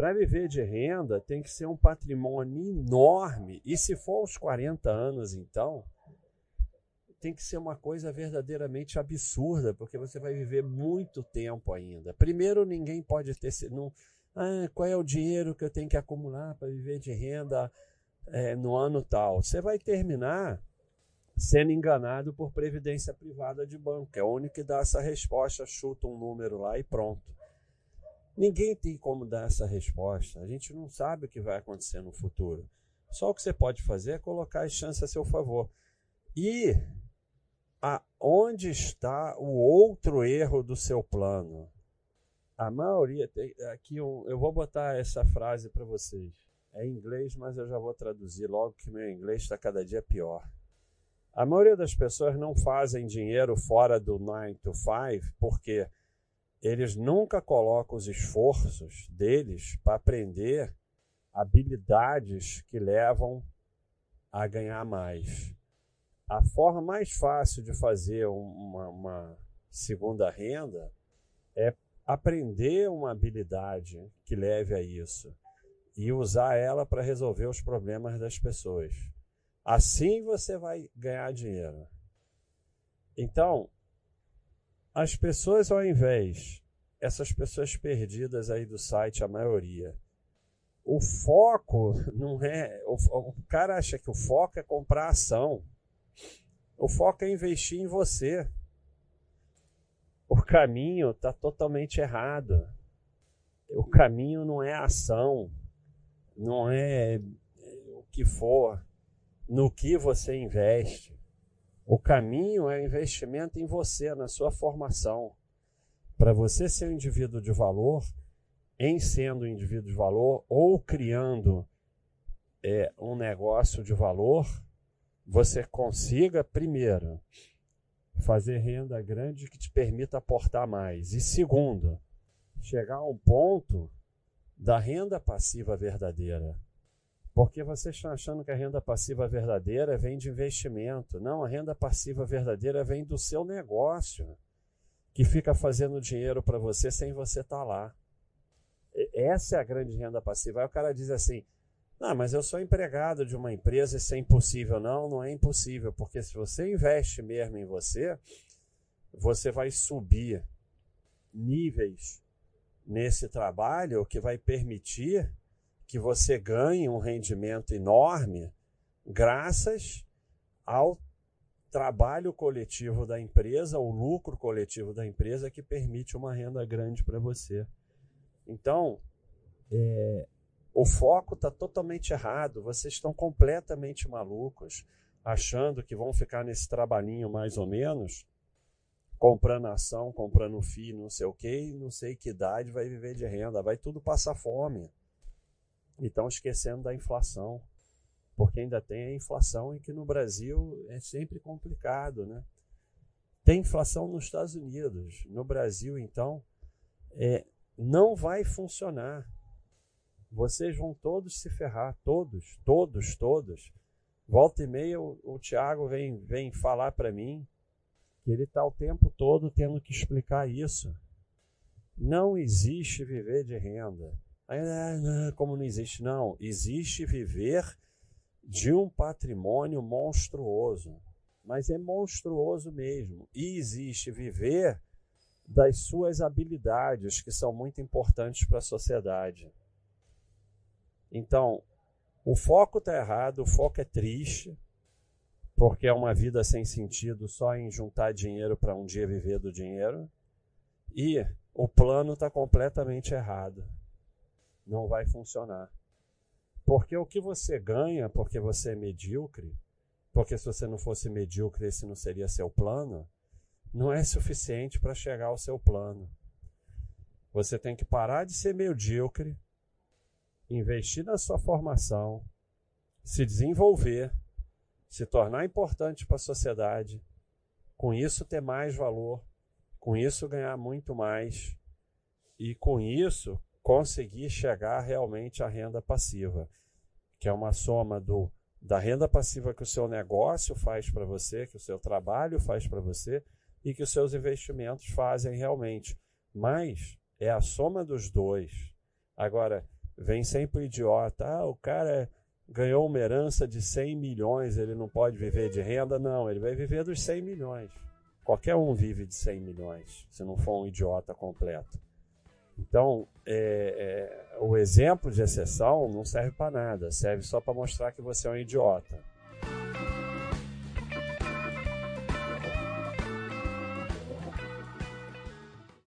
Para viver de renda tem que ser um patrimônio enorme. E se for aos 40 anos, então, tem que ser uma coisa verdadeiramente absurda, porque você vai viver muito tempo ainda. Primeiro, ninguém pode ter. Não, ah, qual é o dinheiro que eu tenho que acumular para viver de renda é, no ano tal? Você vai terminar sendo enganado por previdência privada de banco, é o único que dá essa resposta, chuta um número lá e pronto. Ninguém tem como dar essa resposta. A gente não sabe o que vai acontecer no futuro. Só o que você pode fazer é colocar as chances a seu favor. E aonde está o outro erro do seu plano? A maioria aqui eu vou botar essa frase para vocês. É em inglês, mas eu já vou traduzir logo que meu inglês está cada dia pior. A maioria das pessoas não fazem dinheiro fora do 9 to 5 porque eles nunca colocam os esforços deles para aprender habilidades que levam a ganhar mais. A forma mais fácil de fazer uma, uma segunda renda é aprender uma habilidade que leve a isso e usar ela para resolver os problemas das pessoas. Assim você vai ganhar dinheiro. Então, as pessoas, ao invés, essas pessoas perdidas aí do site, a maioria, o foco não é. O, o cara acha que o foco é comprar ação. O foco é investir em você. O caminho está totalmente errado. O caminho não é ação, não é o que for, no que você investe. O caminho é investimento em você, na sua formação. Para você ser um indivíduo de valor, em sendo um indivíduo de valor ou criando é, um negócio de valor, você consiga, primeiro, fazer renda grande que te permita aportar mais. E segundo, chegar a um ponto da renda passiva verdadeira. Porque vocês estão achando que a renda passiva verdadeira vem de investimento. Não, a renda passiva verdadeira vem do seu negócio, que fica fazendo dinheiro para você sem você estar tá lá. Essa é a grande renda passiva. Aí o cara diz assim: não, mas eu sou empregado de uma empresa, isso é impossível. Não, não é impossível, porque se você investe mesmo em você, você vai subir níveis nesse trabalho que vai permitir que você ganhe um rendimento enorme graças ao trabalho coletivo da empresa, o lucro coletivo da empresa que permite uma renda grande para você. Então, é, o foco está totalmente errado. Vocês estão completamente malucos, achando que vão ficar nesse trabalhinho mais ou menos, comprando ação, comprando FII, não sei o que, não sei que idade vai viver de renda, vai tudo passar fome. E estão esquecendo da inflação, porque ainda tem a inflação e que no Brasil é sempre complicado, né? Tem inflação nos Estados Unidos, no Brasil então é, não vai funcionar. Vocês vão todos se ferrar, todos, todos, todos. Volta e meia o, o Tiago vem, vem falar para mim que ele está o tempo todo tendo que explicar isso. Não existe viver de renda. Ah, como não existe? Não, existe viver de um patrimônio monstruoso. Mas é monstruoso mesmo. E existe viver das suas habilidades, que são muito importantes para a sociedade. Então, o foco está errado, o foco é triste, porque é uma vida sem sentido só em juntar dinheiro para um dia viver do dinheiro. E o plano está completamente errado não vai funcionar. Porque o que você ganha porque você é medíocre, porque se você não fosse medíocre, esse não seria seu plano, não é suficiente para chegar ao seu plano. Você tem que parar de ser medíocre, investir na sua formação, se desenvolver, se tornar importante para a sociedade, com isso ter mais valor, com isso ganhar muito mais e com isso conseguir chegar realmente à renda passiva, que é uma soma do da renda passiva que o seu negócio faz para você, que o seu trabalho faz para você e que os seus investimentos fazem realmente. Mas é a soma dos dois. Agora, Vem sempre o idiota. Ah, o cara ganhou uma herança de 100 milhões, ele não pode viver de renda? Não, ele vai viver dos 100 milhões. Qualquer um vive de 100 milhões, se não for um idiota completo. Então, é, é, o exemplo de exceção não serve para nada, serve só para mostrar que você é um idiota.